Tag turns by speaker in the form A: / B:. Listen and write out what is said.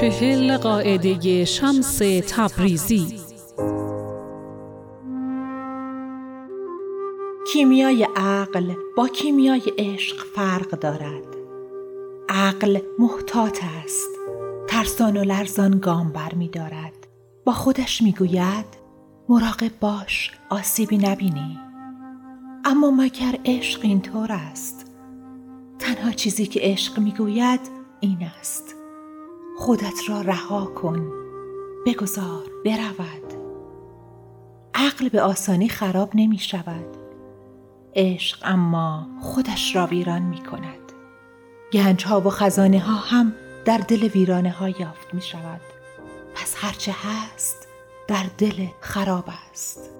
A: چهل قاعده شمس تبریزی.
B: کیمیای عقل با کیمیای عشق فرق دارد. عقل محتاط است ترسان و لرزان گام بر می دارد. با خودش می گوید مراقب باش آسیبی نبینی. اما مگر عشق اینطور است؟ تنها چیزی که عشق می گوید این است. خودت را رها کن. بگذار برود. عقل به آسانی خراب نمی شود. عشق اما خودش را ویران می کند. گنج ها و خزانه ها هم در دل ویرانه ها یافت می شود. پس هرچه هست در دل خراب است.